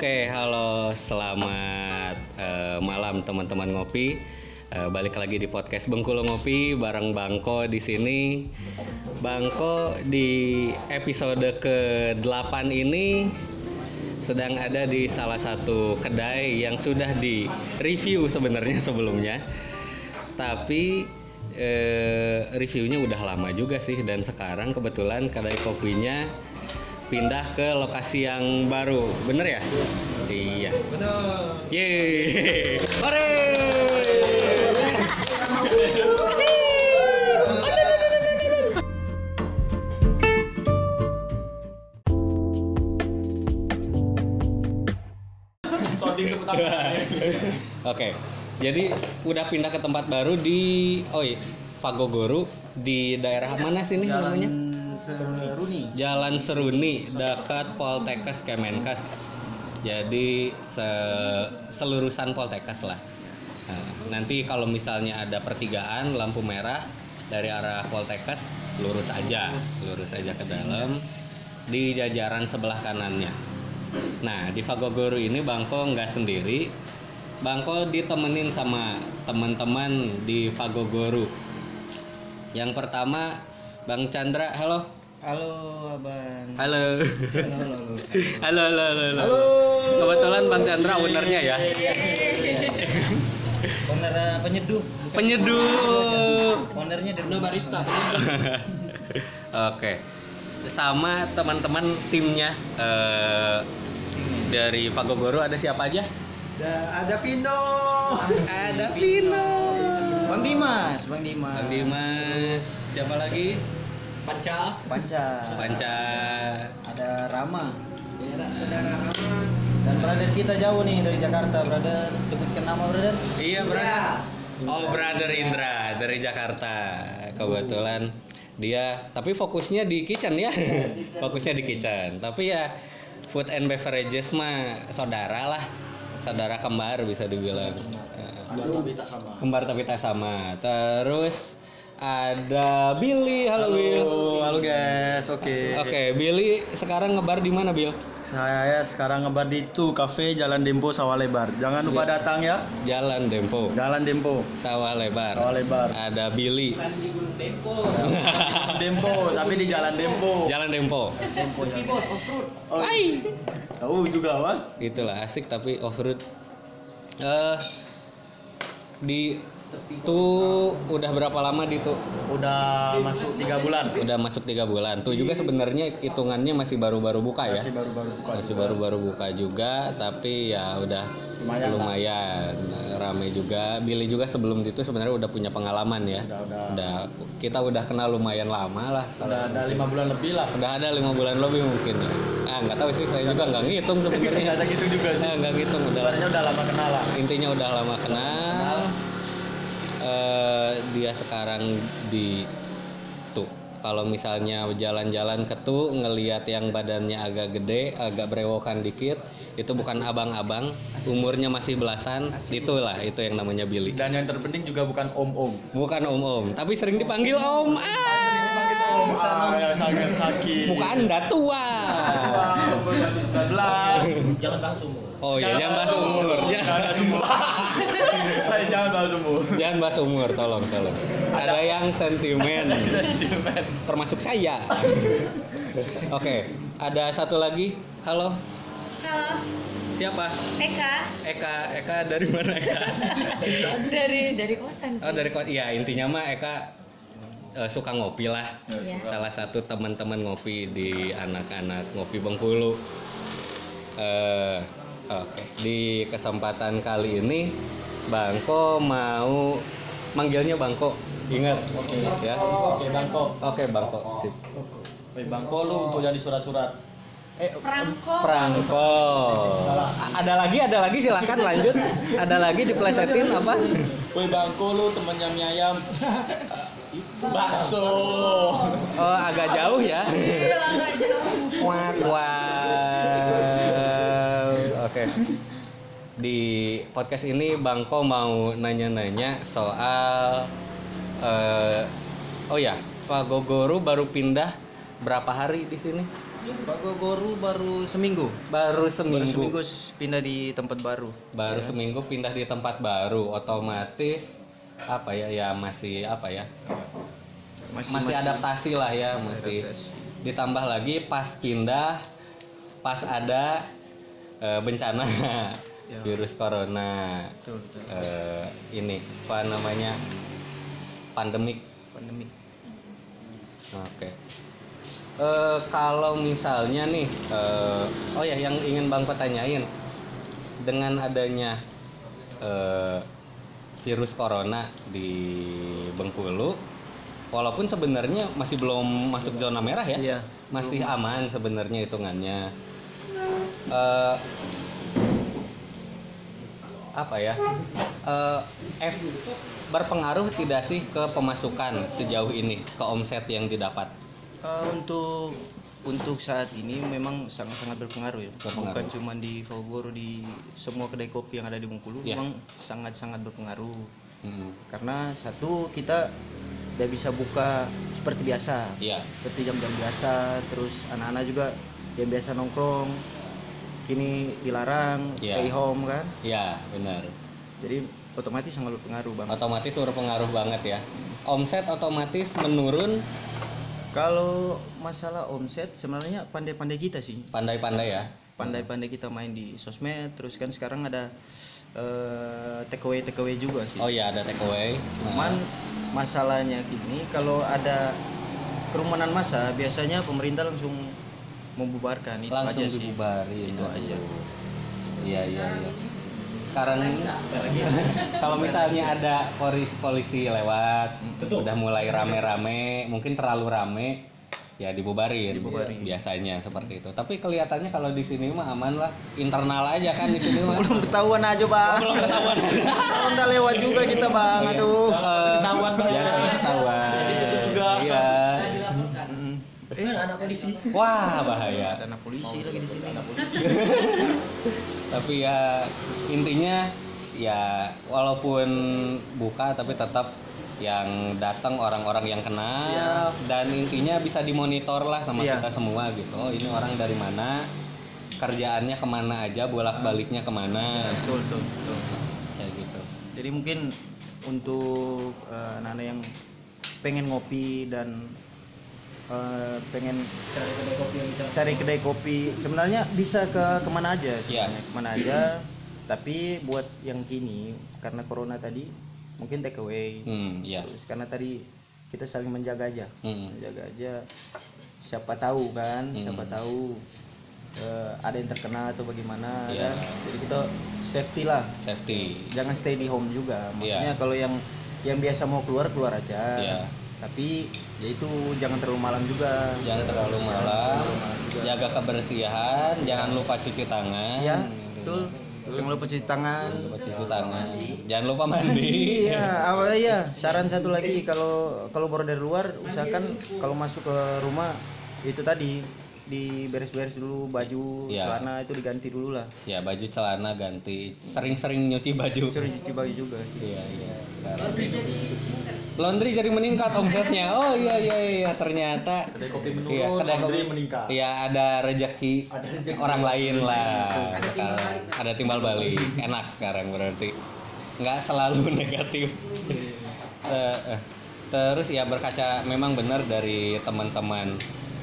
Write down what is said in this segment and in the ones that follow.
Oke, halo, selamat eh, malam teman-teman ngopi. Eh, balik lagi di podcast Bengkulu Ngopi bareng Bangko di sini. Bangko di episode ke-8 ini sedang ada di salah satu kedai yang sudah di review sebenarnya sebelumnya. Tapi eh, reviewnya udah lama juga sih dan sekarang kebetulan kedai kopinya pindah ke lokasi yang baru. Bener ya? Iya. Betul. Yeay. Tangan. Oke. Jadi udah pindah ke tempat baru di oh iya, Fagogoro di daerah mana sih ini namanya? Seruni. Jalan Seruni dekat Poltekkes Kemenkes. Jadi se- selurusan Poltekkes lah. Nah, nanti kalau misalnya ada pertigaan lampu merah dari arah Poltekkes lurus aja, lurus aja ke dalam di jajaran sebelah kanannya. Nah di Fagogoro ini Bangko nggak sendiri, Bangko ditemenin sama teman-teman di Fagogoro. Yang pertama Bang Chandra, halo. Halo, Abang. Halo. Halo, halo, halo. Halo, halo, halo, halo. Halo. Kebetulan Bang Chandra ownernya ya. Owner uh, penyeduh. Penyeduh. Ownernya rumah. barista. Oke. Sama teman-teman timnya eh, dari Fagogoro ada siapa aja? ada Pino. Ada Vino. Bang Dimas, Bang Dimas. Bang Dimas. Siapa lagi? Panca. Panca. Panca. Ada Rama. Saudara Rama. Dan brother kita jauh nih dari Jakarta, brother. Sebutkan nama, brother. Iya, Brother. Oh, Brother Indra dari Jakarta. Kebetulan dia tapi fokusnya di kitchen ya. fokusnya di kitchen. Tapi ya food and beverages mah saudara lah. Saudara kembar bisa dibilang. Tapi tak sama. Kembar tapi tak sama. Terus ada Billy. Halo, Bill. halo guys, oke. Oke, Billy sekarang ngebar di mana, Bill? Saya sekarang ngebar di Tu Cafe Jalan Dempo Sawah Lebar. Jangan lupa Ya. datang ya. Jalan Dempo. Jalan Dempo. Sawah lebar. Sawah lebar. Ada Billy. Dempo, tapi di Jalan Dempo. Jalan Dempo. Dempo. Oh, tahu juga, Bang. Itulah asik tapi off road. Eh di tuh udah berapa lama di tuh? Udah masuk tiga bulan. Udah masuk tiga bulan. Tuh juga sebenarnya hitungannya masih baru-baru buka ya. Masih baru-baru buka. Masih baru-baru buka juga, tapi ya udah Lumayan lumayan rame juga. Billy juga sebelum itu sebenarnya udah punya pengalaman ya. Udah, udah. kita udah kenal lumayan lama lah. Udah ada lima bulan lebih lah. Udah ada lima bulan lebih mungkin ya. Ah nggak tahu sih, saya juga nggak ngitung sebenarnya. Nggak ada gitu juga sih. Saya nggak ngitung udah. Sebenarnya udah lama kenal lah. Intinya udah lama kenal. Eh, dia sekarang di tuh. Kalau misalnya jalan-jalan ke tuh ngelihat yang badannya agak gede, agak berewokan dikit, itu bukan abang-abang, umurnya masih belasan, itulah itu yang namanya Billy. Dan yang terpenting juga bukan om-om. Bukan om-om, tapi sering dipanggil om. Ah, Om sana ya sangat sakit. muka anda tua. Wah, masih 19. Jangan umur. Oh iya, jangan bahas umur. Jangan bahas umur. Jangan bahas umur. jangan bahas umur, tolong, tolong. Ada yang sentimen, termasuk saya. Oke, ada satu lagi. Halo, Halo, siapa? Eka Eka, Eka dari mana Eka? dari dari kosan sih. Oh dari kos. Iya intinya mah Eka eh, suka ngopi lah. Iya. Salah satu teman-teman ngopi di anak-anak ngopi Bengkulu. Eh, Oke. Di kesempatan kali ini Bangko mau manggilnya Bangko. Ingat. Ya. Oke, Bangko. Oke Bangko. Sip. Oke, Bangko lu untuk jadi surat-surat. Eh, Perangko. Perangko. A- Ada lagi, ada lagi silahkan lanjut. Ada lagi diplesetin apa? Woi Bangko lu temennya mie ayam. Itu bakso. Oh, agak jauh ya. Iya, nggak jauh. Wah, wow. Oke. Di podcast ini Bangko mau nanya-nanya soal eh oh ya, Fagogoro baru pindah berapa hari di sini? Bagogoru baru seminggu. Baru Baru seminggu. seminggu s- pindah di tempat baru. Baru seminggu pindah di tempat baru, otomatis apa ya? Ya masih apa ya? Masih, adaptasi lah ya, masih. adaptasi. Ditambah lagi pas pindah, pas ada eh, bencana Ya. virus corona. Betul, betul. eh, ini apa namanya? Pandemik. Pandemi. Oke. Eh, kalau misalnya nih, eh, oh ya yang ingin bang tanyain, dengan adanya eh, virus corona di Bengkulu, walaupun sebenarnya masih belum masuk zona merah ya, Iya. masih aman sebenarnya hitungannya. Eh, apa ya? Eh, F berpengaruh tidak sih ke pemasukan sejauh ini, ke omset yang didapat? Eh, untuk untuk saat ini memang sangat-sangat berpengaruh ya. Berpengaruh. Bukan cuma di Fogoro di semua kedai kopi yang ada di Bengkulu Ya. memang sangat-sangat berpengaruh. Hmm, Karena satu kita tidak bisa buka seperti biasa. Iya, Seperti jam-jam biasa, terus anak-anak juga yang biasa nongkrong kini dilarang Ya. stay home kan. iya benar. Jadi otomatis sangat berpengaruh Bang. Otomatis berpengaruh banget ya. Omset otomatis menurun, Kalau masalah omset sebenarnya pandai-pandai kita sih. pandai-pandai ya. pandai-pandai kita main di sosmed terus kan sekarang ada eh take away take away juga sih Oh iya ada take away. cuman masalahnya gini kalau ada kerumunan massa biasanya pemerintah langsung membubarkan itu langsung aja sih dibubarin. Itu aja. Iya iya iya. Sekarang ini kalau misalnya ada polisi polisi lewat, udah mulai rame-rame, mungkin terlalu rame, ya dibubarin. Dibubarin. Biasanya seperti itu. Tapi kelihatannya kalau di sini mah aman lah, internal aja kan di sini mah. belum ketahuan aja bang Belum ketahuan. Kalau udah lewat juga kita bang Iya. aduh Eh, Ketahuan, Bang. Polisi. Wah bahaya. ada anak polisi lagi di sini Tapi ya intinya ya walaupun buka tapi tetap yang datang orang-orang yang kenal Iya. dan intinya bisa dimonitor lah sama Iya. kita semua gitu. Oh ini orang dari mana, kerjaannya ke mana aja, bolak-baliknya ke mana, betul betul betul kayak gitu. Jadi mungkin untuk eh, anak-anak yang pengen ngopi dan eh, pengen cari kedai kopi sebenarnya bisa ke ke mana aja Iya. sebenarnya ke mana aja tapi buat yang kini karena corona tadi mungkin take away Hmm, ya. terus karena tadi kita saling menjaga aja Hmm. menjaga aja siapa tahu kan siapa Hmm. tahu eh, ada yang terkena atau bagaimana Iya. kan jadi kita safety lah Safety. jangan stay di home juga maksudnya Iya. kalau yang yang biasa mau keluar keluar aja Iya. Tapi ya itu jangan terlalu malam juga Jangan terlalu malam, juga. jaga kebersihan, jangan lupa cuci tangan. ya betul jangan lupa cuci tangan Jangan lupa cuci tangan. Jangan lupa mandi. iya apa ya saran satu lagi kalau kalau baru dari luar usahakan kalau masuk ke rumah itu tadi diberes-beres dulu baju Iya. celana itu diganti dulu lah Ya baju celana ganti. Sering-sering nyuci baju. suruh cuci baju juga sih Iya iya. Sekarang. Laundry jadi meningkat omsetnya. Oh iya iya iya ternyata. Kedai kopi menurun, Iya, kedai laundry kopi- meningkat. Iya ada rezeki Ada rezeki. orang lain lah. Ada timbal Sekarang balik. ada timbal balik. Enak sekarang berarti. Nggak selalu negatif. Eh, eh. Terus ya berkaca memang benar dari teman-teman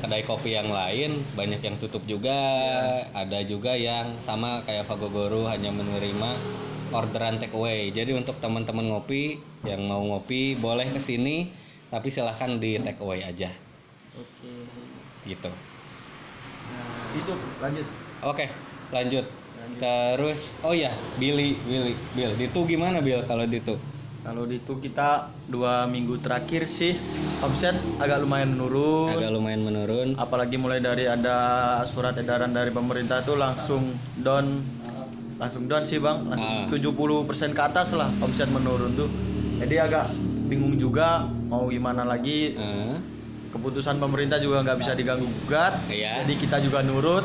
kedai kopi yang lain banyak yang tutup juga, ada juga yang sama kayak Fagogoro hanya menerima orderan take away. Jadi untuk teman-teman ngopi yang mau ngopi boleh ke sini tapi silahkan di take away aja oke gitu. nah, itu lanjut Oke, lanjut. Terus oh ya, Billy, Billy, Bill. Ditu gimana Bill kalau Ditu? Kalau di itu kita dua minggu terakhir sih omset agak lumayan menurun. Agak lumayan menurun. Apalagi mulai dari ada surat edaran dari pemerintah tuh langsung down, langsung down sih bang, Ah. langsung 70% ke atas lah omset menurun tuh. Jadi agak bingung juga mau gimana lagi. Eh, Keputusan pemerintah juga nggak bisa diganggu gugat. Iya. Jadi kita juga nurut.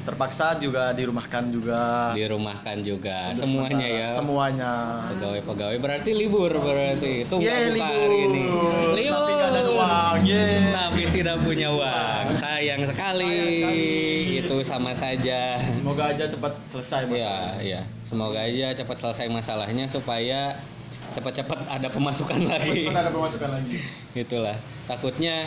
Terpaksa juga dirumahkan juga. dirumahkan juga Untuk semuanya ya. Semuanya. Pegawai-pegawai berarti libur berarti. Itu Yeay, buka hari ini. libur. Tapi nggak ada uang. Yeay. tapi tidak punya uang. Sayang sekali. Itu sama saja. Semoga aja cepat selesai. Iya, iya. Semoga aja cepat selesai masalahnya supaya cepat-cepat ada pemasukan lagi. Cepat ada pemasukan lagi. Itulah. Takutnya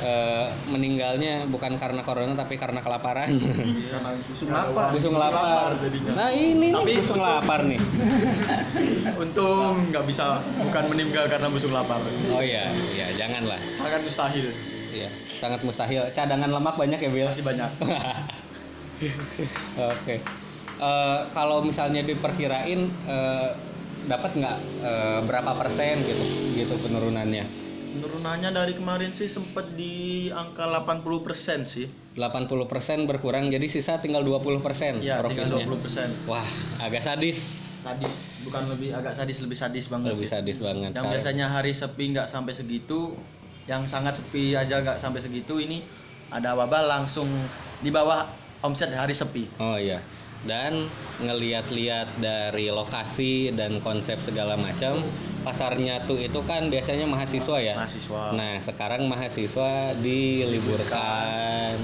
eh, meninggalnya bukan karena corona tapi karena kelaparan. Karena busung lapar. Busung lapar. jadinya. Nah ini Tapi nih busung lapar nih. Untung nggak bisa bukan meninggal karena busung lapar. Oh iya, iya janganlah. Sangat mustahil. Iya, sangat mustahil. Cadangan lemak banyak ya, Bil? Masih banyak. Oke. Eh, kalau misalnya diperkirain eh, dapat nggak eh, berapa persen gitu gitu penurunannya? Penurunannya dari kemarin sih sempat di angka 80% sih. 80% berkurang jadi sisa tinggal 20% Iya, tinggal profitnya. 20%. Wah, agak sadis. Sadis, bukan lebih agak sadis, lebih sadis banget Lebih sih. sadis banget. Yang biasanya hari sepi nggak sampai segitu, yang sangat sepi aja nggak sampai segitu, ini ada wabah langsung di bawah omset hari sepi. Oh iya. Dan ngeliat-liat dari lokasi dan konsep segala macam, pasarnya tuh itu kan biasanya mahasiswa ya. Mahasiswa. Nah, sekarang mahasiswa diliburkan.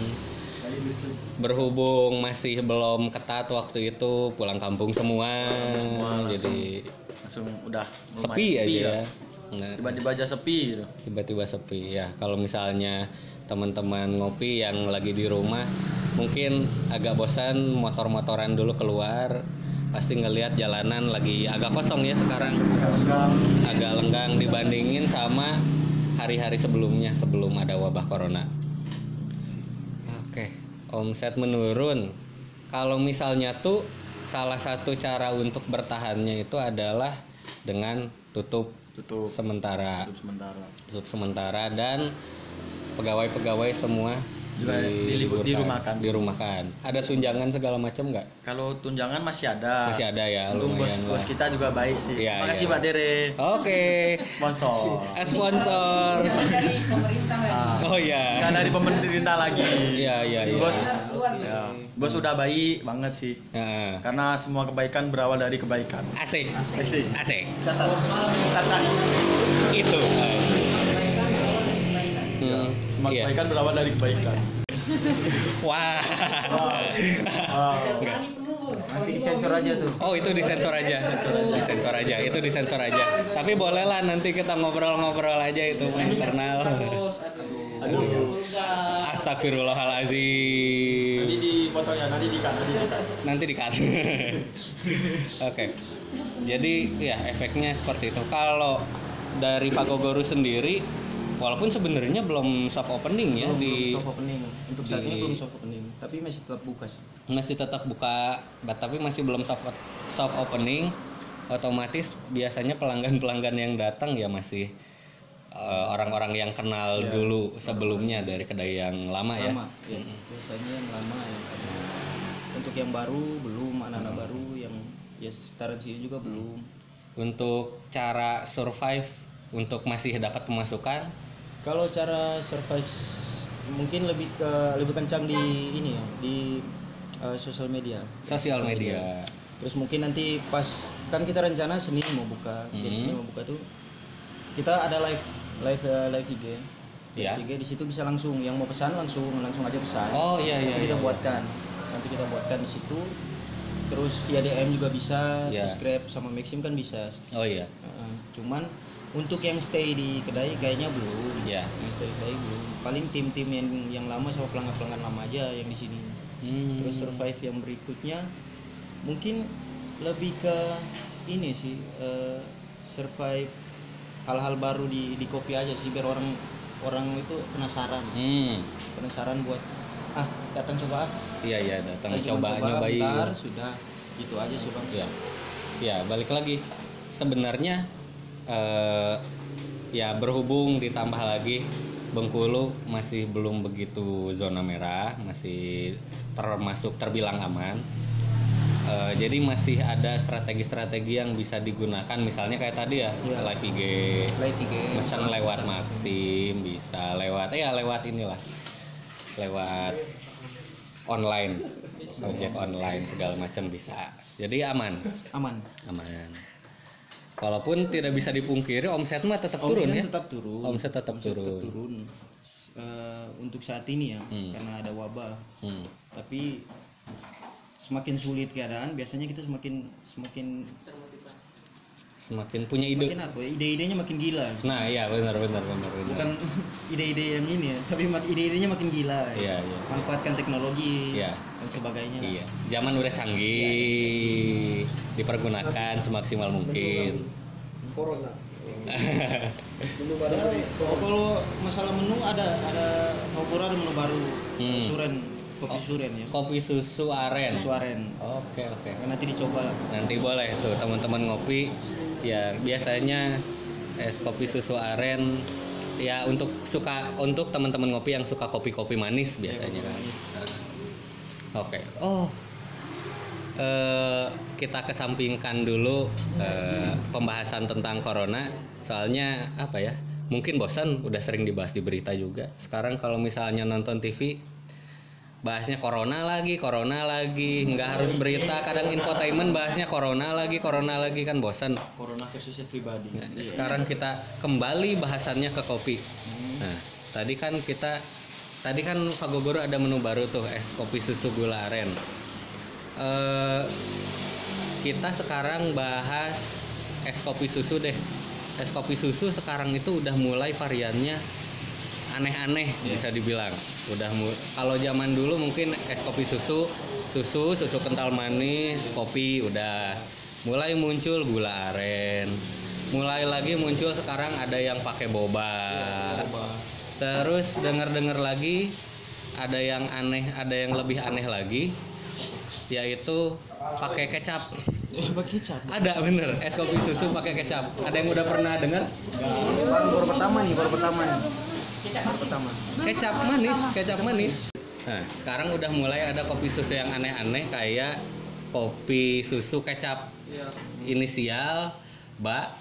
Berhubung masih belum ketat waktu itu pulang kampung semua, Semua langsung jadi langsung udah sepi aja ya. ya. Nah, Tiba-tiba aja sepi gitu. tiba-tiba sepi ya. Kalau misalnya teman-teman ngopi yang lagi di rumah mungkin agak bosan motor-motoran dulu keluar pasti ngelihat jalanan lagi agak kosong ya sekarang agak lenggang dibandingin sama hari-hari sebelumnya sebelum ada wabah corona. Oke, omset menurun. Kalau misalnya tuh salah satu cara untuk bertahannya itu adalah dengan tutup. Tutup, sementara, tutup sementara. tutup sementara dan pegawai-pegawai semua Juga dilibu- dirumahkan. dirumahkan. Ada tunjangan segala macam nggak? Kalau tunjangan masih ada. Masih ada ya, Untung bos, bos kita juga baik sih. Iya, Terima kasih iya. Pak Dere. Oke, Sponsor. Eh, sponsor. dari pemerintah lagi. Ah, Oh iya. Bukan dari pemerintah lagi. Iya, iya, iya. Bos, ya, bos sudah baik banget sih. Heeh. Karena semua kebaikan berawal dari kebaikan. Asik. Asik. Asik. Catat. Catat. Itu. Semua iya. kebaikan berawal dari kebaikan. Wah. Wow. Nanti disensor aja tuh. Oh itu disensor aja, disensor aja, itu disensor aja. Tapi bolehlah nanti kita ngobrol-ngobrol aja itu internal. Aduh. Astagfirullahalazim. Nanti dipotong ya, nanti dikat, nanti dikat. Nanti dikasih. Oke. Jadi ya efeknya seperti itu. Kalau dari Fagogoro sendiri, walaupun sebenarnya belum soft opening ya Belum- di belum soft opening. Untuk saat di- ini belum soft opening, tapi masih tetap buka sih. masih tetap buka, tapi masih belum soft soft opening. Otomatis biasanya pelanggan-pelanggan yang datang ya masih eh, orang-orang yang kenal Ya. dulu sebelumnya dari kedai yang lama, ya. lama ya. Mm-mm. biasanya yang lama yang untuk yang baru belum anak-anak Hmm. baru yang ya sekitaran sini juga belum Untuk cara survive untuk masih dapat pemasukan kalau cara survive mungkin lebih ke lebih kencang di ini ya di eh, sosial media sosial media. terus mungkin nanti pas kan kita rencana Senin mau buka jadi Hmm. Senin mau buka tuh kita ada live live eh, live IG. Live IG di situ bisa langsung yang mau pesan langsung langsung aja pesan Oh iya iya. nanti kita iya. buatkan nanti kita buatkan di situ terus via DM juga bisa Ya. terus Grab sama Maxim kan bisa Oh iya. Heeh. cuman untuk yang stay di kedai kayaknya belum Ya. yang stay di kedai belum paling tim-tim yang yang lama sama pelanggan-pelanggan lama aja yang di sini Hmm. terus survive yang berikutnya mungkin lebih ke ini sih eh, survive hal-hal baru di di kopi aja sih biar orang orang itu penasaran Hmm. penasaran buat ah datang coba ah Iya iya datang cuma coba nyobain. bentar, sudah gitu aja sih bang Ya. Ya, balik lagi. Sebenarnya eh ya berhubung ditambah lagi Bengkulu masih belum begitu zona merah, masih termasuk terbilang aman. Eh, jadi masih ada strategi-strategi yang bisa digunakan misalnya kayak tadi ya, Iya. live IG, live IG pesan lewat. Maxim, bisa lewat ya lewat inilah. Lewat online, ojek online segala macam bisa. Jadi aman aman aman Walaupun tidak bisa dipungkiri omset mah tetap turun Omsetnya ya. tetap turun. Omset tetap turun. turun. Eh, untuk saat ini ya, Hmm. karena ada wabah. Hmm. Tapi semakin sulit keadaan, biasanya kita semakin semakin Semakin punya ide. semakin apa? ya, Ide-idenya makin gila. Nah, iya benar benar benar benar. Bukan ide-ide yang ini ya, tapi ide-idenya makin gila. Iya, iya. Manfaatkan teknologi Iya. dan sebagainya. lah. Iya, zaman udah canggih, dipergunakan semaksimal mungkin. corona Oh, kalau masalah menu ada ada Hogora ada menu baru Hmm. suren kopi suren ya Kopi susu aren. susu aren Oke oke. nanti dicoba lah Nanti boleh tuh teman-teman ngopi. Ya biasanya es kopi susu aren ya untuk suka untuk teman-teman ngopi yang suka kopi-kopi manis biasanya kan. Oke. Oh. eh, kita kesampingkan dulu eh, pembahasan tentang corona. Soalnya apa ya? Mungkin bosan udah sering dibahas di berita juga. Sekarang kalau misalnya nonton TV bahasnya corona lagi, corona lagi, nggak harus berita. Kadang infotainment bahasnya corona lagi, corona lagi kan bosan. corona versus everybody Nah, sekarang kita kembali bahasannya ke kopi. Hmm. Nah, tadi kan kita tadi kan Fagogoro ada menu baru tuh es kopi susu gula aren. Eh, kita sekarang bahas es kopi susu deh. Es kopi susu sekarang itu udah mulai variannya aneh-aneh bisa dibilang. Udah kalau zaman dulu mungkin es kopi susu, susu, susu kental manis, kopi udah mulai muncul gula aren. Mulai lagi muncul sekarang ada yang pakai boba. Terus dengar-dengar lagi ada yang aneh, ada yang lebih aneh lagi yaitu pakai kecap. pakai kecap Ada bener es kopi susu pakai kecap. Ada yang udah pernah dengar? baru baru pertama nih baru pertama nih pertama Kecap manis, kecap manis. Nah, sekarang udah mulai ada kopi susu yang aneh-aneh kayak kopi susu kecap inisial Ba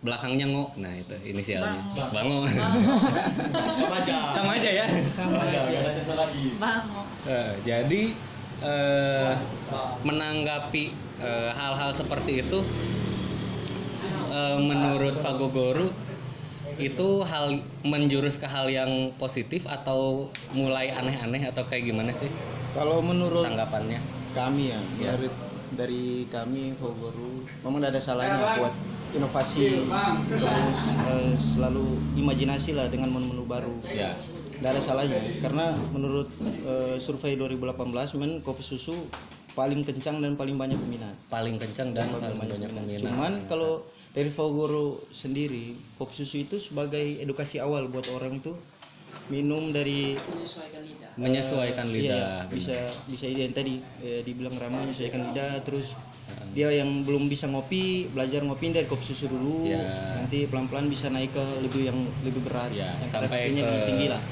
belakangnya ngo. Nah, itu inisialnya. Bango. sama aja Sama aja ya. sama aja Eh, jadi eh, menanggapi eh, hal-hal seperti itu, eh, menurut Fagogoro itu hal menjurus ke hal yang positif atau mulai aneh-aneh atau kayak gimana sih? Kalau menurut tanggapannya? kami ya, Ya. dari dari kami Fogoru memang tidak ada salahnya buat inovasi terus eh, selalu imajinasi lah dengan menu-menu baru. Ya, tidak ada salahnya karena menurut eh, survei 2018 men kopi susu paling kencang dan paling banyak peminat. Paling kencang dan paling banyak peminat. cuman kalau dari Fogoro sendiri kopi susu itu sebagai edukasi awal buat orang itu minum dari menyesuaikan lidah. menyesuaikan eh, lidah. iya, bisa bisa yang tadi eh, dibilang ramah menyesuaikan lidah terus dia yang belum bisa ngopi belajar ngopi dari kopi susu dulu Ya. nanti pelan-pelan bisa naik ke lebih yang lebih berat Ya, yang sampai ke lebih tinggi lah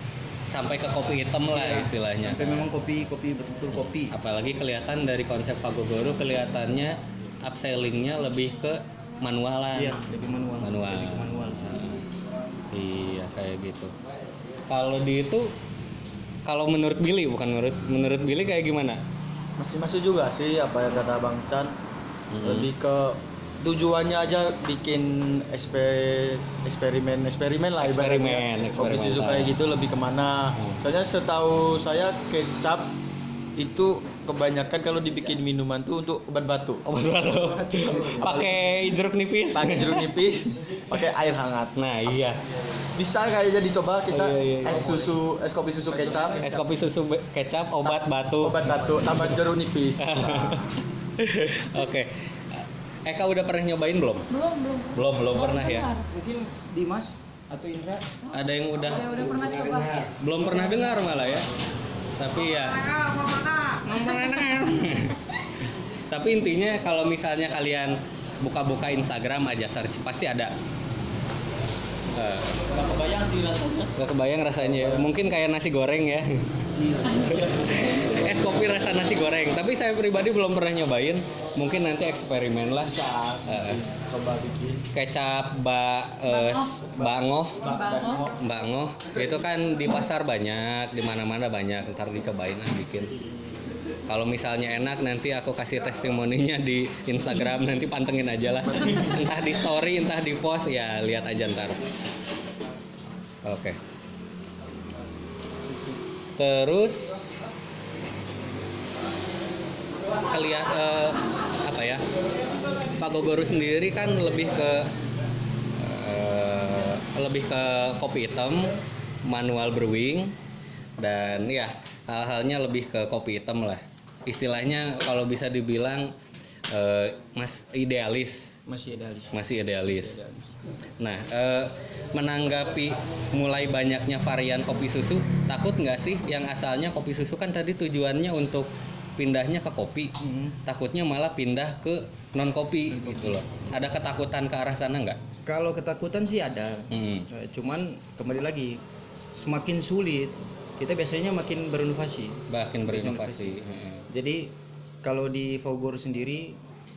sampai ke kopi hitam lah Iya, istilahnya. sampai memang kopi kopi betul-betul kopi apalagi kelihatan dari konsep Fagogoro kelihatannya upsellingnya lebih ke manualan iya lebih manual manual, lebih manual sih. Nah, iya kayak gitu kalau di itu kalau menurut Billy bukan menurut menurut Billy kayak gimana masih masuk juga sih apa yang kata bang Chan Mm-mm. lebih ke tujuannya aja bikin SP, eksperimen eksperimen lah Eksperimen, eksperimental. kayak gitu lebih ke mana Hmm. soalnya setahu saya kecap itu kebanyakan kalau dibikin minuman tuh untuk obat batuk obat batuk pakai jeruk nipis. Pakai jeruk nipis pakai air hangat. Nah iya. Bisa kayaknya dicoba kita Oh, iya, iya. es susu es kopi susu kecap. Es kopi susu kecap obat batuk obat batuk tambah jeruk nipis. Oke. Eka udah pernah nyobain belum? Belum, belum. belum belum pernah ya? mungkin Dimas atau Indra? Ada yang udah Udah, udah pernah coba. belum pernah dengar malah ya. Tapi ya tapi intinya kalau misalnya kalian buka-buka Instagram aja search pasti ada. Eh, nggak kebayang sih rasanya. gak kebayang rasanya. Ya. mungkin kayak nasi goreng ya. Es kopi rasa nasi goreng. Tapi saya pribadi belum pernah nyobain. Mungkin nanti eksperimen lah. Eh, coba bikin. Kecap ba eh, bangoh itu kan di pasar banyak, di mana-mana banyak. Ntar dicobain lah bikin. Kalau misalnya enak nanti aku kasih testimoninya di Instagram nanti pantengin aja lah. Entah di story, entah di post ya lihat aja ntar. Oke. Terus kelihat eh, apa ya? Pak Gogoro sendiri kan lebih ke eh, lebih ke kopi hitam, manual brewing dan ya hal-halnya lebih ke kopi hitam lah. Istilahnya kalau bisa dibilang eh, mas idealis, Masih idealis. masih idealis. Nah, eh, menanggapi mulai banyaknya varian kopi susu, takut nggak sih yang asalnya kopi susu kan tadi tujuannya untuk pindahnya ke kopi, Mhm. takutnya malah pindah ke non kopi gitu loh. Ada ketakutan ke arah sana nggak? Kalau ketakutan sih ada. Hmm. Eh, Cuman kembali lagi semakin sulit kita biasanya makin berinovasi. Makin berinovasi. Heeh. Jadi kalau di Fogor sendiri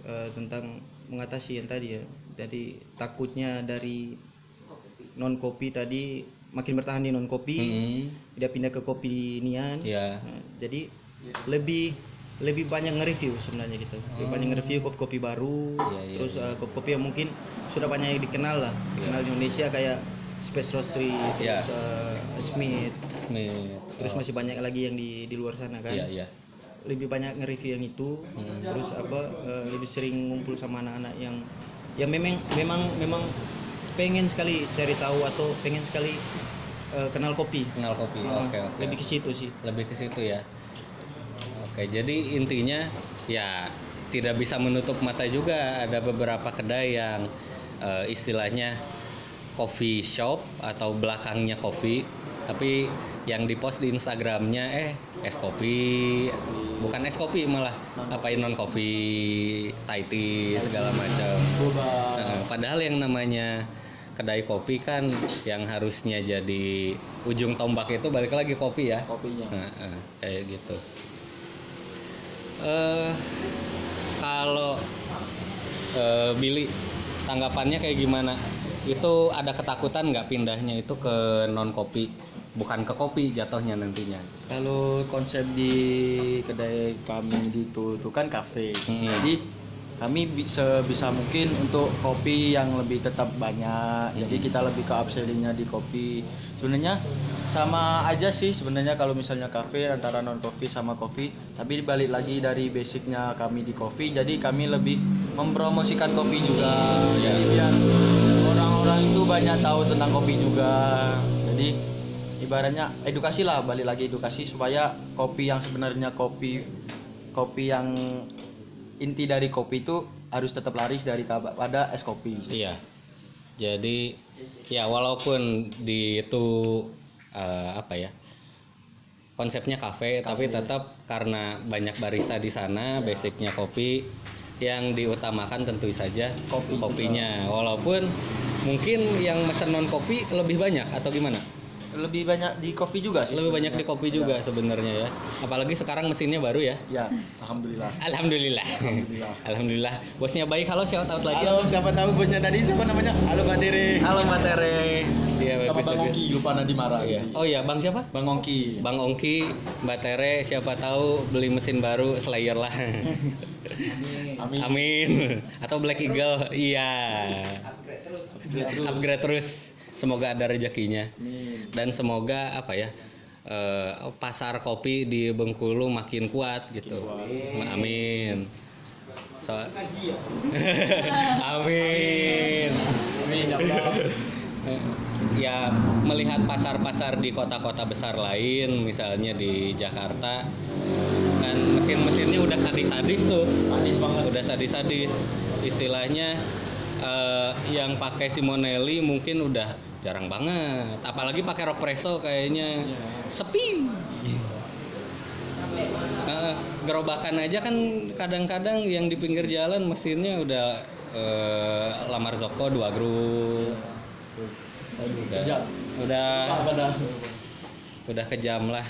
eh, tentang mengatasi yang tadi ya. Jadi takutnya dari non kopi tadi makin bertahan di non kopi, Hmm. dia pindah ke kopi nian. Ya. Nah, jadi lebih lebih banyak nge-review sebenarnya gitu. Lebih Oh. banyak nge-review kopi-kopi baru, Iya, iya, terus iya. eh, kopi-kopi yang mungkin sudah banyak yang dikenal lah, Iya. kenal di Indonesia kayak Space Roastery, Iya. terus eh, Smith, Smith. terus Oh. masih banyak lagi yang di di luar sana kan. Iya, iya. Lebih banyak nge-review yang itu, Hmm. terus apa eh, lebih sering ngumpul sama anak-anak yang yang memang memang memang pengen sekali cari tahu atau pengen sekali eh, kenal kopi. Kenal kopi. Ah, Oke, oke. Lebih ke situ sih. lebih ke situ ya. Oke, jadi intinya ya tidak bisa menutup mata juga ada beberapa kedai yang eh, istilahnya coffee shop atau belakangnya kopi, tapi yang dipost di Instagramnya eh es kopi, bukan es kopi malah apain non kopi, Thai tea segala macam. Nah, padahal yang namanya kedai kopi kan yang harusnya jadi ujung tombak itu balik lagi kopi ya. kopinya. Heeh, kayak gitu. Eh kalau eh, Billy tanggapannya kayak gimana? Itu ada ketakutan nggak pindahnya itu ke non kopi, bukan ke kopi jatuhnya nantinya. Kalau konsep di kedai kami di itu itu kan kafe. Hmm. Jadi kami bisa bisa mungkin untuk kopi yang lebih tetap banyak. Jadi Hmm. kita lebih ke upsellingnya di kopi. Sebenarnya sama aja sih sebenarnya kalau misalnya kafe antara non kopi sama kopi. Tapi balik lagi dari basicnya kami di kopi. Jadi kami lebih mempromosikan kopi juga. Jadi biar orang-orang itu banyak tahu tentang kopi juga. Jadi ibaratnya edukasi lah balik lagi edukasi supaya kopi yang sebenarnya kopi kopi yang inti dari kopi itu harus tetap laris dari pada es kopi Iya. Jadi ya walaupun di itu eh, apa ya konsepnya kafe, tapi tetap karena banyak barista di sana, basicnya kopi yang diutamakan tentu saja Kopi kopinya. Walaupun mungkin yang mesen non kopi lebih banyak atau gimana? Lebih banyak di kopi juga sih Lebih banyak di kopi juga sebenarnya ya. Apalagi sekarang mesinnya baru ya. ya alhamdulillah Alhamdulillah. Alhamdulillah. Alhamdulillah. Bosnya baik. Halo, shout out lagi. halo siapa tahu bosnya tadi siapa namanya halo Mbak Tere Halo Mbak Tere. Iya, sama Bang bagus. Ongki lupa nanti marah Iya. Oh iya, Bang siapa? Bang Ongki Bang Ongki, Mbak Tere, siapa tahu beli mesin baru Slayer lah. Amin Amin. Atau Black Eagle. Iya. upgrade terus Upgrade terus. Upgrade terus. Semoga ada rezekinya. Amin. Dan semoga apa ya? eh, pasar kopi di Bengkulu makin kuat gitu. Amin. So- Amin. Amin ya ya melihat pasar-pasar di kota-kota besar lain misalnya di Jakarta kan mesin-mesinnya udah sadis-sadis tuh sadis banget udah sadis-sadis istilahnya eh, yang pakai Simonelli mungkin udah jarang banget. Apalagi pakai rock presso kayaknya. Iya. sepi. Eh, gerobakan aja kan kadang-kadang yang di pinggir jalan mesinnya udah eh, lamar Zoko dua grup. Udah. Kejam. udah. Udah kejam lah.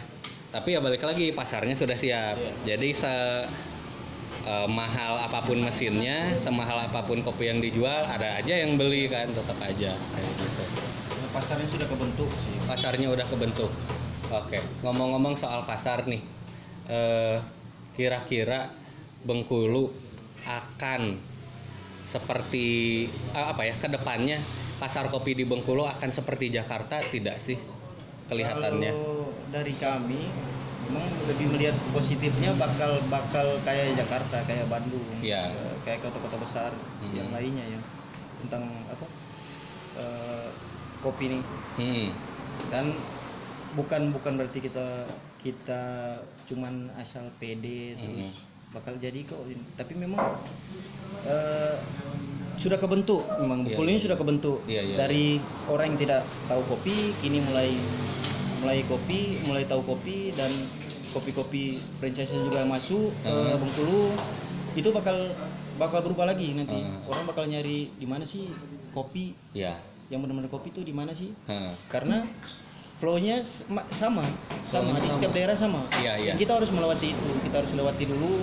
Tapi ya balik lagi pasarnya sudah siap. Iya. jadi se eh, mahal apa pun mesinnya semahal apa pun kopi yang dijual ada aja yang beli kan tetap aja kayak gitu pasarnya sudah kebentuk sih. pasarnya udah kebentuk. Oke ngomong-ngomong soal pasar nih. Eh kira-kira Bengkulu akan seperti eh, apa ya ke depannya pasar kopi di Bengkulu akan seperti Jakarta tidak sih kelihatannya? Kalau dari kami memang lebih melihat positifnya bakal bakal kayak Jakarta, kayak Bandung, eh, kayak kota-kota besar Hmm. yang lainnya ya. Tentang apa? Eh, kopi nih. Hmm, dan bukan bukan berarti kita kita cuman asal pede terus bakal jadi kok. Tapi memang eh, sudah kebentuk. Memang Bengkulu iya, ini sudah kebentuk. Iya, iya, dari orang yang tidak tahu kopi kini mulai mulai kopi mulai tahu kopi dan kopi-kopi franchise juga masuk ke Hmm. Bengkulu itu bakal bakal berubah lagi nanti. Hmm. orang bakal nyari di mana sih kopi? Ya yang benar-benar kopi itu di mana sih Heeh. karena flow-nya sama sama Flow-nya di sama. setiap daerah sama Iya, iya. Dan kita harus melewati itu kita harus lewati dulu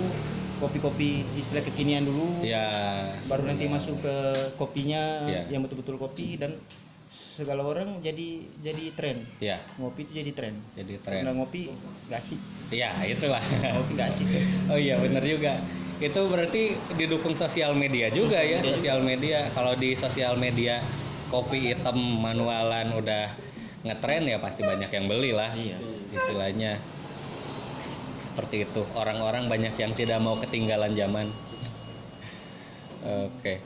kopi-kopi istilah kekinian dulu ya baru nanti benar. masuk ke kopinya Iya. yang betul-betul kopi dan segala orang jadi jadi tren ya ngopi itu jadi tren jadi karena tren ngopi gak asik ya itulah ngopi gak asik Oh iya bener juga. Itu berarti didukung sosial media juga Sosial ya, media sosial media. Kalau di sosial media kopi hitam manualan udah ngetren ya pasti banyak yang beli lah. Iya. Istilahnya seperti itu. Orang-orang banyak yang tidak mau ketinggalan zaman. Oke.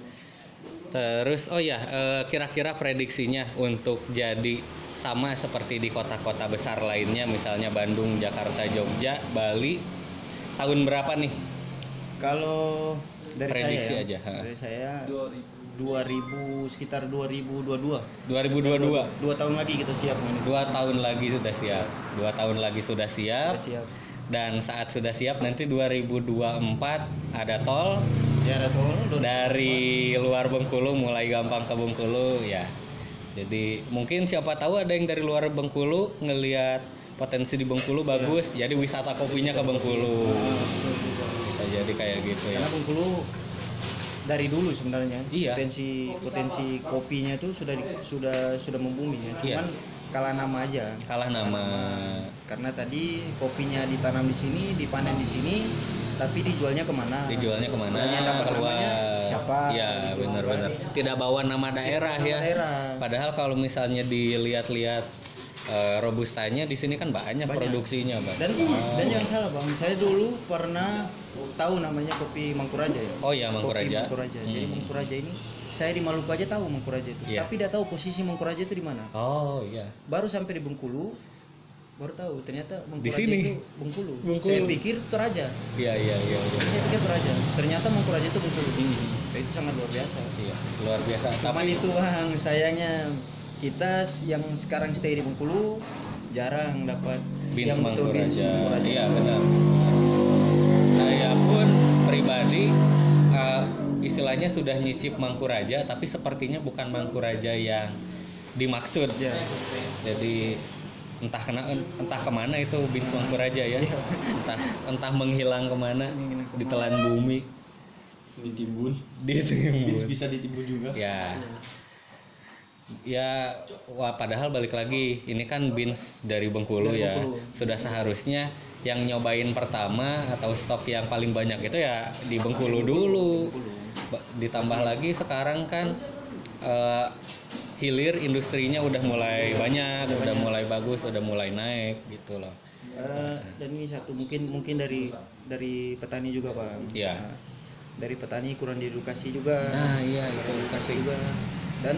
Terus oh ya, kira-kira prediksinya untuk jadi sama seperti di kota-kota besar lainnya misalnya Bandung, Jakarta, Jogja, Bali tahun berapa nih? kalau dari Prediksi saya ya, aja, ha. dari saya 2000 sekitar 2022 2022. dua tahun lagi kita siap Dua tahun lagi sudah siap. Dua tahun lagi sudah siap. Kita siap Dan saat sudah siap nanti 2024 ada tol ya ada tol dua- dari luar Bengkulu mulai gampang ke Bengkulu ya. Jadi mungkin siapa tahu ada yang dari luar Bengkulu ngelihat potensi di Bengkulu bagus, jadi wisata kopinya ke Bengkulu. Bisa jadi kayak gitu ya. karena Bengkulu dari dulu sebenarnya Iya. potensi potensi kopinya tuh sudah di- sudah sudah membumi ya cuman kalah nama aja Kalah nama. karena tadi kopinya ditanam di sini dipanen di sini tapi dijualnya ke mana Dijualnya ke mana? Dapat Keluar. namanya siapa Ya Gitu. benar-benar. Tidak bawa nama daerah Nama ya. daerah. Padahal kalau misalnya dilihat-lihat eh, robustanya di sini kan banyak, Banyak. produksinya, Bang. dan Oh. dan jangan salah bang saya dulu pernah tahu namanya kopi Mangkuraja ya Oh iya, Mangkuraja. kopi Mangkuraja jadi Hmm. Mangkuraja ini saya di Maluku aja tahu Mangkuraja itu Iya. tapi tidak tahu posisi Mangkuraja itu di mana Oh iya. baru sampai di Bengkulu baru tahu ternyata Mangkuraja sini? itu Bengkulu. Bengkulu. saya pikir Toraja Iya iya iya. iya. saya pikir Toraja ternyata Mangkuraja itu Bengkulu Hmm. itu sangat luar biasa Iya, luar biasa. cuman Tapi itu bang sayangnya kita yang sekarang stay di Bengkulu jarang dapat Bins yang betul Bins Mangkuraja. Iya benar. Saya pun pribadi eh, istilahnya sudah nyicip Mangkuraja, tapi sepertinya bukan Mangkuraja yang dimaksud. Ya. Jadi entah kena entah ke mana itu Bins Mangkuraja ya. Iya. Entah entah menghilang ke mana Menghilang ke mana. ditelan bumi ditimbun ditimbun. bisa ditimbun juga Ya. Ya, wah padahal balik lagi ini kan bins dari Bengkulu Dari ya. Bengkulu. Sudah seharusnya yang nyobain pertama atau stok yang paling banyak itu ya di Bengkulu dulu. Bengkulu. Ba- Ditambah lagi sekarang kan eh, hilir industrinya udah mulai banyak, udah mulai bagus, udah mulai naik gitu loh. Eh, dan ini satu mungkin mungkin dari dari petani juga bang Iya. Nah, dari petani kurang diedukasi juga Nah, iya itu diedukasi juga dan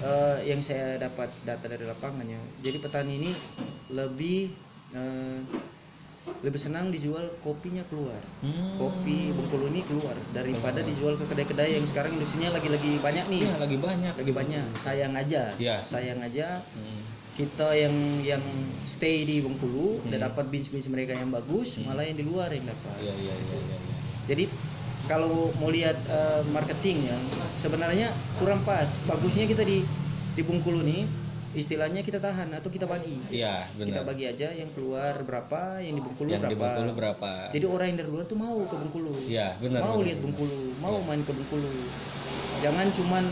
eh, yang saya dapat data dari lapangannya jadi petani ini lebih eh, lebih senang dijual kopinya keluar Hmm. kopi Bengkulu ini keluar daripada dijual ke kedai-kedai yang sekarang industrinya lagi-lagi banyak nih Iya, lagi banyak. lagi banyak sayang aja Iya. sayang aja Hmm. kita yang yang stay di Bengkulu Hmm. dapat bins-bins mereka yang bagus Hmm. malah yang di luar yang dapat Iya, iya, iya, iya. iya. jadi kalau mau lihat eh, marketingnya sebenarnya kurang pas bagusnya kita di di Bengkulu nih istilahnya kita tahan atau kita bagi Iya, kita benar. bagi aja yang keluar berapa yang di Bengkulu Yang berapa di Bengkulu berapa? jadi orang yang dari luar tuh mau ke Bengkulu Iya, benar. mau benar, lihat benar. Bengkulu mau Iya. main ke Bengkulu jangan cuman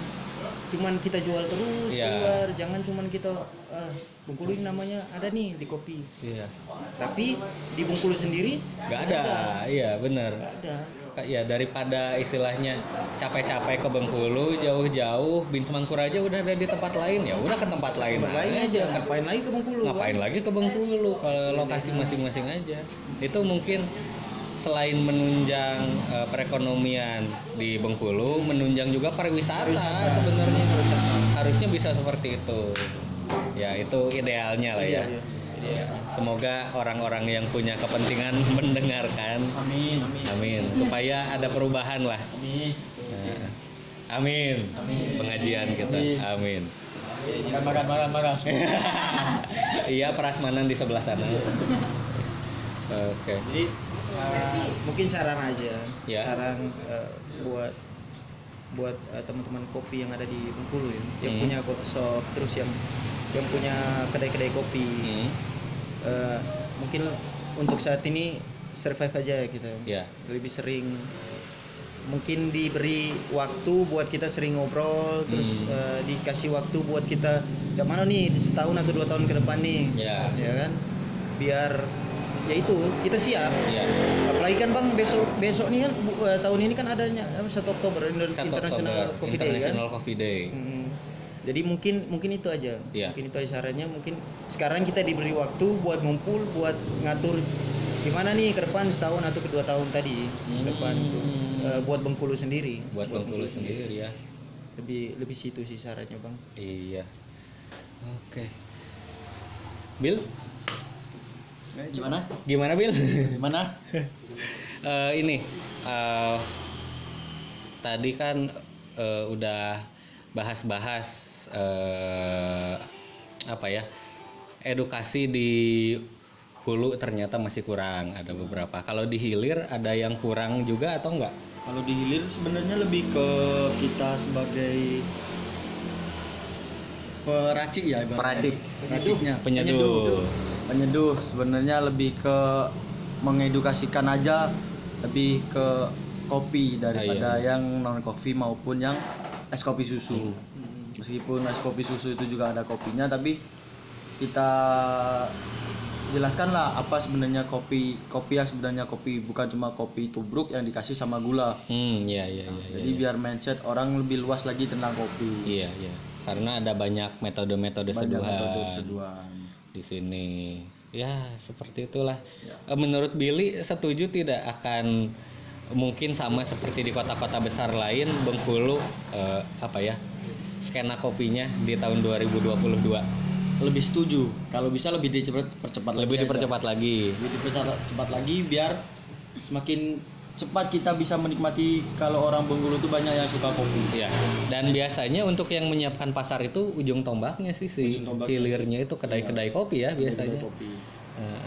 cuman kita jual terus Iya. keluar jangan cuman kita ah, Bengkulu ini namanya ada nih di kopi Iya. tapi di Bengkulu sendiri Nggak ada. Iya, benar. nggak ada Ya daripada istilahnya capek-capek ke Bengkulu jauh-jauh Bin Semangkur aja udah ada di tempat lain ya udah ke tempat lain tempat lain aja. ngapain lagi ke Bengkulu ngapain Bang? lagi ke Bengkulu kalau lokasi masing-masing aja. Itu mungkin selain menunjang eh, perekonomian di Bengkulu menunjang juga pariwisata, sebenarnya. Harusnya bisa seperti itu. Ya itu idealnya lah ya. Iya, iya. Semoga orang-orang yang punya kepentingan mendengarkan. Amin. Amin. amin. Supaya ada perubahan lah. Amin. Nah, amin. Pengajian kita. Amin. Makan makan makan. iya prasmanan di sebelah sana. Oke. Jadi uh, mungkin saran aja. Ya. saran uh, buat buat uh, teman-teman kopi yang ada di Bengkulu ya, yang Hmm. punya coffee shop terus yang yang punya kedai-kedai kopi. Hmm, Uh, mungkin untuk saat ini survive aja ya kita ya. Lebih sering mungkin diberi waktu buat kita sering ngobrol terus Hmm. uh, dikasih waktu buat kita macam mana nih setahun atau dua tahun ke depan nih? Ya. Ya kan? Biar ya itu kita siap. Ya. Apalagi kan bang besok besok nih kan bu- eh, tahun ini kan adanya 1 Oktober Inter- 1 International Oktober Coffee Day kan? International Coffee Day. Mm. Jadi mungkin mungkin itu aja. Iya. mungkin itu aja sarannya. Mungkin sekarang kita diberi waktu buat ngumpul buat ngatur gimana nih ke depan setahun atau kedua tahun tadi ke depan itu Hmm. Eh, buat Bengkulu sendiri. Buat Bengkulu sendiri. ya. Lebih lebih situ sih sarannya bang. Iya. Oke. Bill Gimana? gimana Bill Gimana? Eh, ini eh, tadi kan eh, udah bahas-bahas eh, apa ya edukasi di hulu ternyata masih kurang ada beberapa kalau di hilir ada yang kurang juga atau enggak Kalau di hilir sebenarnya lebih ke kita sebagai peracik ya ibaratnya. Peracik. Peraciknya. penyeduh Penyeduh sebenarnya lebih ke mengedukasikan aja lebih ke kopi daripada Ah, iya, yang non kopi maupun yang es kopi susu. Hmm. Meskipun es kopi susu itu juga ada kopinya tapi kita jelaskan lah apa sebenarnya kopi kopi yang sebenarnya kopi bukan cuma kopi tubruk yang dikasih sama gula hmm iya iya iya jadi iya. biar mindset orang lebih luas lagi tentang kopi iya iya karena ada banyak metode-metode seduhan metode seduhan di sini ya seperti itulah Ya. Menurut Billy setuju tidak akan mungkin sama seperti di kota-kota besar lain Bengkulu eh, apa ya skena kopinya di tahun 2022 lebih setuju. Kalau bisa lebih dipercepat lebih lagi aja. dipercepat lagi. Lebih dipercepat cepat lagi biar semakin cepat kita bisa menikmati kalau orang Bengkulu itu banyak yang suka kopi. Ya dan biasanya untuk yang menyiapkan pasar itu ujung tombaknya sih si Ujung tombaknya hilirnya itu kedai-kedai kopi ya biasanya. Kedai kopi. Heeh.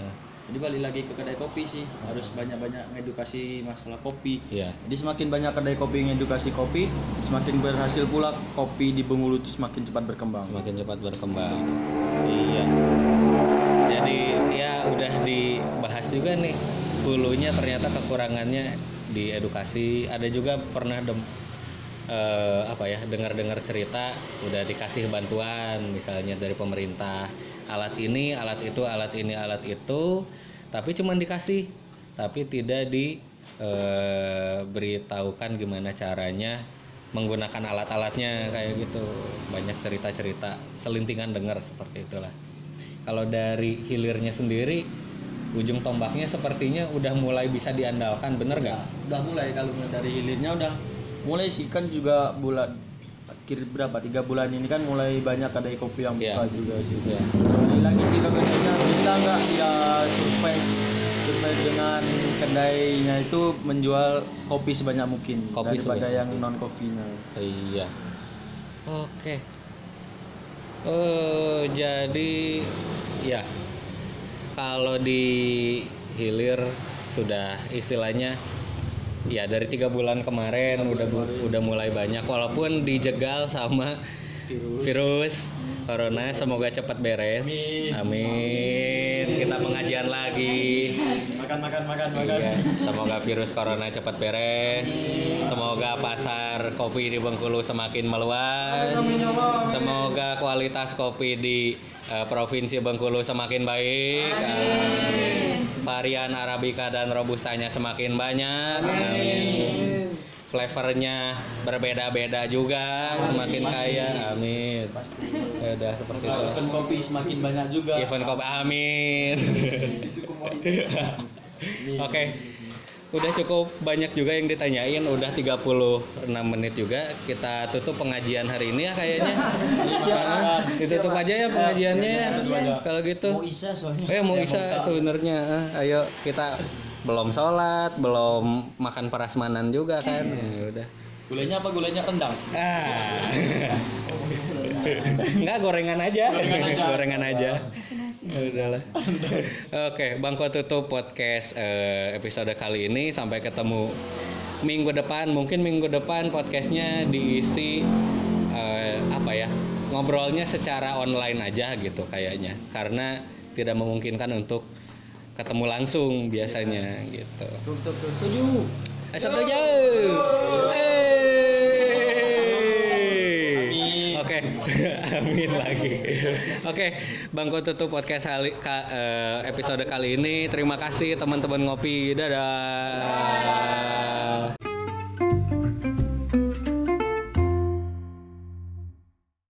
Jadi balik lagi ke kedai kopi sih harus banyak-banyak ngedukasi masalah kopi Iya. Jadi semakin banyak kedai kopi yang edukasi kopi, semakin berhasil pula kopi di Bengkulu itu semakin cepat berkembang. semakin cepat berkembang. Iya. Jadi ya udah dibahas juga nih hulunya ternyata kekurangannya di edukasi. Ada juga pernah dem, eh, apa ya dengar-dengar cerita udah dikasih bantuan misalnya dari pemerintah. Alat ini, alat itu, alat ini, alat itu, tapi cuman dikasih, tapi tidak di eh, gimana caranya menggunakan alat-alatnya kayak gitu. Banyak cerita-cerita selintingan dengar seperti itulah. Kalau dari hilirnya sendiri ujung tombaknya sepertinya udah mulai bisa diandalkan bener gak? Udah mulai kalau dari hilirnya udah mulai sih kan juga bulan akhir berapa tiga bulan ini kan mulai banyak kedai kopi yang buka Iya. juga sih. Ya. Kembali lagi sih ke kedainya bisa nggak dia survei survei dengan kedainya itu menjual kopi sebanyak mungkin Kopi daripada sebanyak yang mungkin. non kopinya. Iya. Oke. Eh jadi ya kalau di hilir sudah istilahnya ya dari tiga bulan kemarin udah bu- udah mulai banyak walaupun dijegal sama Virus. virus corona semoga cepat beres Amin. amin kita pengajian lagi. Makan makan makan makan. Iya, semoga virus corona cepat beres. Semoga pasar kopi di Bengkulu semakin meluas. Semoga kualitas kopi di eh, provinsi Bengkulu semakin baik. Amin. Varian arabica dan robustanya semakin banyak. Amin. Flavornya berbeda-beda juga, semakin kaya. Amin. Pasti. Ya udah seperti itu. Event kopi semakin banyak juga. Event kopi. Amin. Oke. Udah cukup banyak juga yang ditanyain, udah 36 menit juga. Kita tutup pengajian hari ini ya kayaknya. Nah, ditutup aja ya pengajiannya ya. Kalau gitu. Mau Isa soalnya. Eh mau Ya, Isa Isa. sebenarnya. Ah, Ayo kita belum sholat, belum makan prasmanan juga kan. Ya udah. Gulanya apa gulanya rendang? Ah. Enggak gorengan aja. Gorengan aja. Ya udahlah. Oke, Bangko tutup podcast eh, episode kali ini sampai ketemu minggu depan. Mungkin minggu depan podcastnya diisi eh, apa ya? Ngobrolnya secara online aja gitu kayaknya. Karena tidak memungkinkan untuk ketemu langsung biasanya gitu. Setuju. Eh, setuju. Eh. Amin. Oke, amin lagi. Oke, Bangko tutup podcast kali, ka- eh, episode kali ini. Terima kasih teman-teman ngopi. Dadah.